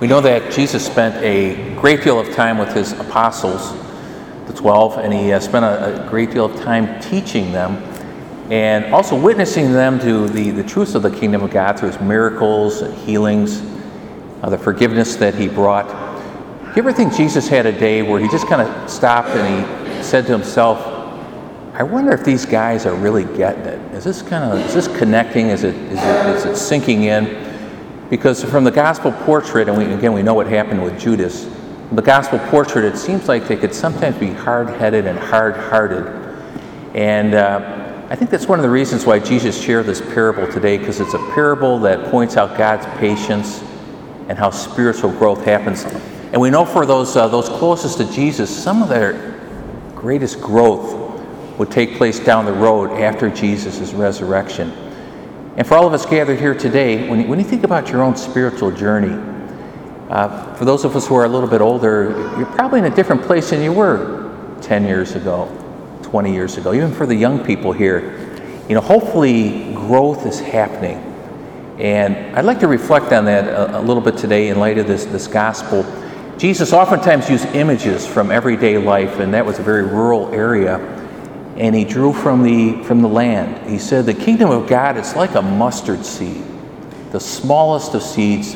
We know that Jesus spent a great deal of time with his apostles, the 12, and he uh, spent a, a, great deal of time teaching them and also witnessing them to the, the truths of the kingdom of God through his miracles and healings, uh, the forgiveness that he brought. Do you ever think Jesus had a day where he just kind of stopped and he said to himself, I wonder if these guys are really getting it. Is this kind of is this connecting? Is it is it, is it sinking in? Because from the gospel portrait, and we, again, we know what happened with Judas, the gospel portrait, it seems like they could sometimes be hard headed and hard hearted. And uh, I think that's one of the reasons why Jesus shared this parable today, because it's a parable that points out God's patience and how spiritual growth happens. And we know for those, uh, those closest to Jesus, some of their greatest growth would take place down the road after Jesus' resurrection. And for all of us gathered here today, when you, when you think about your own spiritual journey, uh, for those of us who are a little bit older, you're probably in a different place than you were 10 years ago, 20 years ago. Even for the young people here, you know, hopefully growth is happening. And I'd like to reflect on that a, a little bit today in light of this, this gospel. Jesus oftentimes used images from everyday life, and that was a very rural area and he drew from the, from the land. He said, The kingdom of God is like a mustard seed, the smallest of seeds,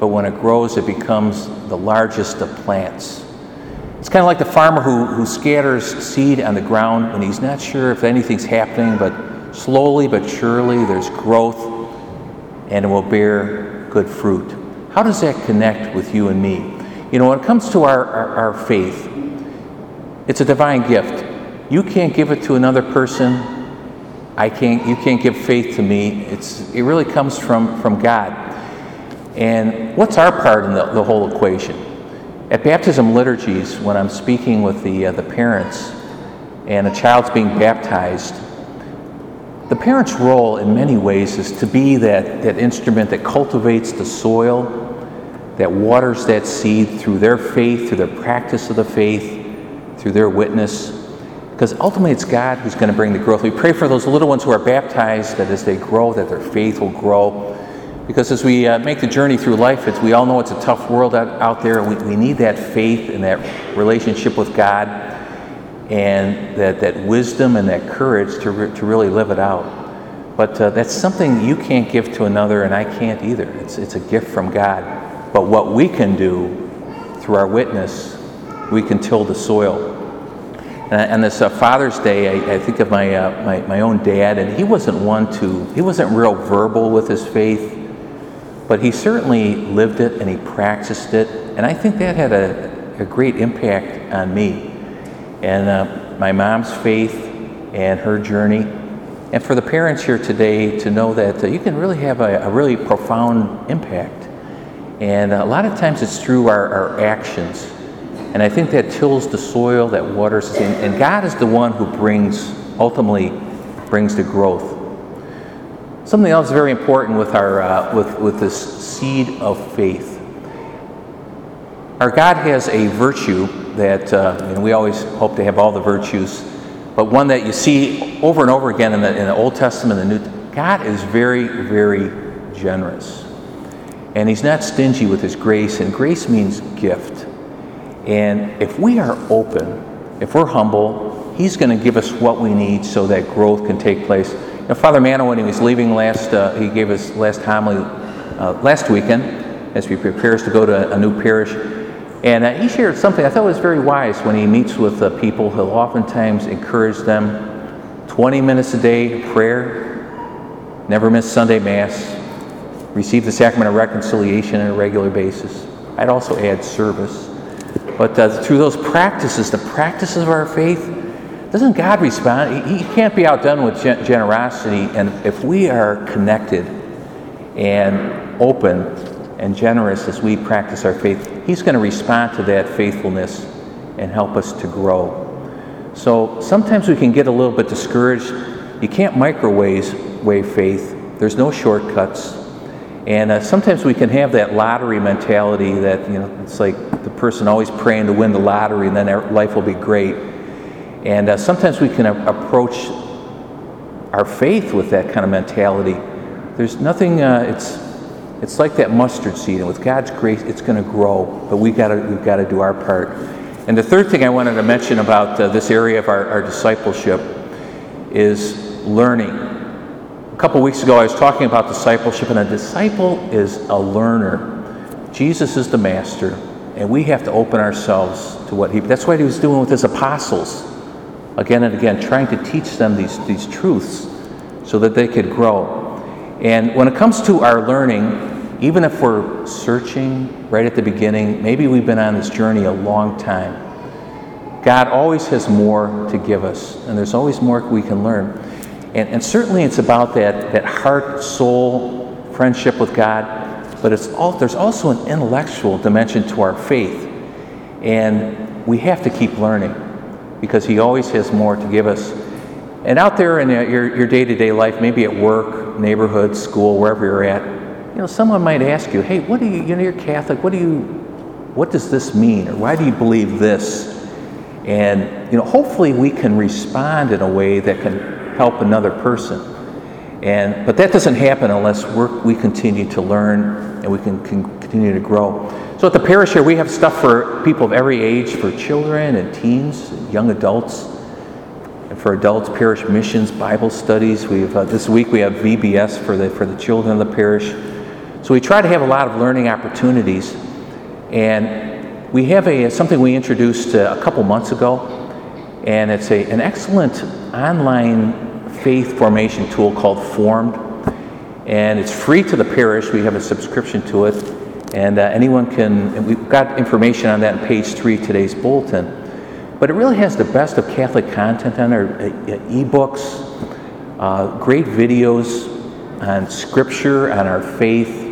but when it grows, it becomes the largest of plants. It's kind of like the farmer who, who scatters seed on the ground when he's not sure if anything's happening, but slowly but surely there's growth and it will bear good fruit. How does that connect with you and me? You know, when it comes to our, our, our faith, it's a divine gift. You can't give it to another person. I can't, you can't give faith to me. It's, it really comes from, from God. And what's our part in the, the whole equation? At baptism liturgies, when I'm speaking with the, uh, the parents and a child's being baptized, the parent's role in many ways is to be that, that instrument that cultivates the soil, that waters that seed through their faith, through their practice of the faith, through their witness. Because ultimately, it's God who's going to bring the growth. We pray for those little ones who are baptized that as they grow, that their faith will grow. Because as we uh, make the journey through life, we all know it's a tough world out, out there. We, we need that faith and that relationship with God and that, that wisdom and that courage to, re, to really live it out. But uh, that's something you can't give to another, and I can't either. It's, it's a gift from God. But what we can do through our witness, we can till the soil. And this uh, Father's Day, I, I, think of my, uh, my, my own dad, and he wasn't one to, he wasn't real verbal with his faith, but he certainly lived it and he practiced it. And I think that had a, a great impact on me and uh, my mom's faith and her journey. And for the parents here today to know that uh, you can really have a, a, really profound impact. And a lot of times it's through our, our actions and I think that tills the soil, that waters, and, and God is the one who brings, ultimately, brings the growth. Something else very important with, our, uh, with, with this seed of faith. Our God has a virtue that uh, know, we always hope to have all the virtues, but one that you see over and over again in the, in the Old Testament and the New God is very, very generous. And He's not stingy with His grace, and grace means gift. And if we are open, if we're humble, He's going to give us what we need so that growth can take place. Father Mano, when he was leaving last, uh, he gave us last homily uh, last weekend as we prepares to go to a new parish. And uh, he shared something I thought was very wise when he meets with uh, people. He'll oftentimes encourage them 20 minutes a day prayer, never miss Sunday Mass, receive the sacrament of reconciliation on a regular basis. I'd also add service. But uh, through those practices, the practices of our faith, doesn't God respond? He, he can't be outdone with gen- generosity. And if we are connected and open and generous as we practice our faith, He's going to respond to that faithfulness and help us to grow. So sometimes we can get a little bit discouraged. You can't microwave faith. There's no shortcuts. And uh, sometimes we can have that lottery mentality that, you know, it's like the person always praying to win the lottery and then their life will be great. And uh, sometimes we can a- approach our faith with that kind of mentality. There's nothing, uh, it's, It's like that mustard seed, and with God's grace, it's going to grow. But we got to we've got to do our part. And the third thing I wanted to mention about uh, this area of our, our discipleship is learning. Couple weeks ago, I was talking about discipleship, and a disciple is a learner. Jesus is the master, and we have to open ourselves to what he. That's what he was doing with his apostles, again and again, trying to teach them these, these truths so that they could grow. And when it comes to our learning, even if we're searching right at the beginning, maybe we've been on this journey a long time, God always has more to give us, and there's always more we can learn. And, and certainly it's about that, that heart soul friendship with God, but it's all, there's also an intellectual dimension to our faith. And we have to keep learning because He always has more to give us. And out there in your day to day life, maybe at work, neighborhood, school, wherever you're at, you know, someone might ask you, hey, what do you, you know, you're Catholic, what do you, what does this mean? Or why do you believe this? And, you know, hopefully we can respond in a way that can help another person. And, but that doesn't happen unless we continue to learn and we can, can continue to grow. So at the parish here, we have stuff for people of every age, for children and teens, and young adults and for adults, parish missions, Bible studies. We've uh, this week we have VBS for the for the children of the parish. So we try to have a lot of learning opportunities, and we have a something we introduced uh, a couple months ago, and it's a an excellent online faith formation tool called Formed, and it's free to the parish. We have a subscription to it, and uh, anyone can. We've got information on that on page three today's bulletin. But it really has the best of Catholic content on there uh, uh, e-books, uh, great videos on scripture, on our faith,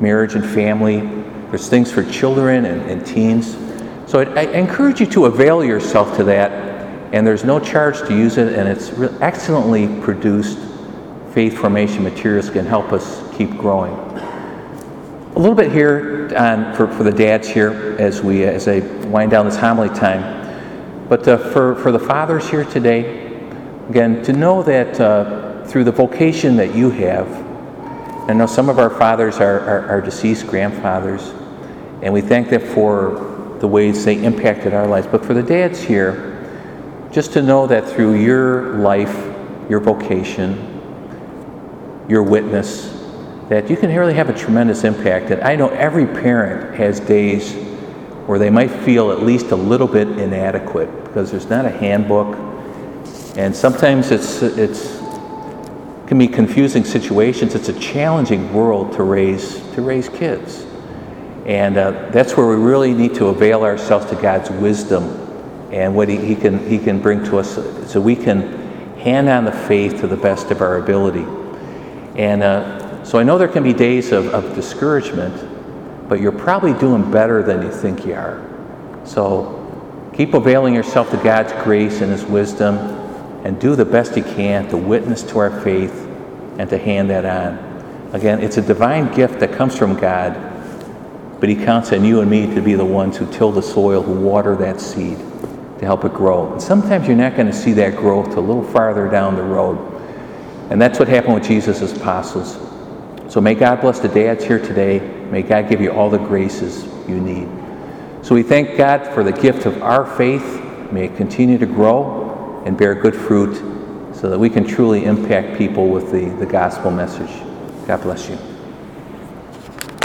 marriage and family. There's things for children and, and teens. So I, I, encourage you to avail yourself to that. And there's no charge to use it, and it's re- excellently produced faith formation materials can help us keep growing. A little bit here on, for, for the dads here as we as I wind down this homily time. But uh, for, for the fathers here today, again, to know that uh, through the vocation that you have, I know some of our fathers are, are, are, deceased grandfathers, and we thank them for the ways they impacted our lives. But for the dads here, just to know that through your life, your vocation, your witness, that you can really have a tremendous impact. And I know every parent has days where they might feel at least a little bit inadequate because there's not a handbook. And sometimes it's, it's can be confusing situations. It's a challenging world to raise, to raise kids. And uh, that's where we really need to avail ourselves to God's wisdom and what he, he, can, he can bring to us so we can hand on the faith to the best of our ability. And uh, so I know there can be days of, of discouragement, but you're probably doing better than you think you are. So keep availing yourself to God's grace and His wisdom and do the best you can to witness to our faith and to hand that on. Again, it's a divine gift that comes from God, but He counts on you and me to be the ones who till the soil, who water that seed to help it grow. And sometimes you're not going to see that growth a little farther down the road. And that's what happened with Jesus' apostles. So may God bless the dads here today. May God give you all the graces you need. So we thank God for the gift of our faith. May it continue to grow and bear good fruit so that we can truly impact people with the, the gospel message. God bless you.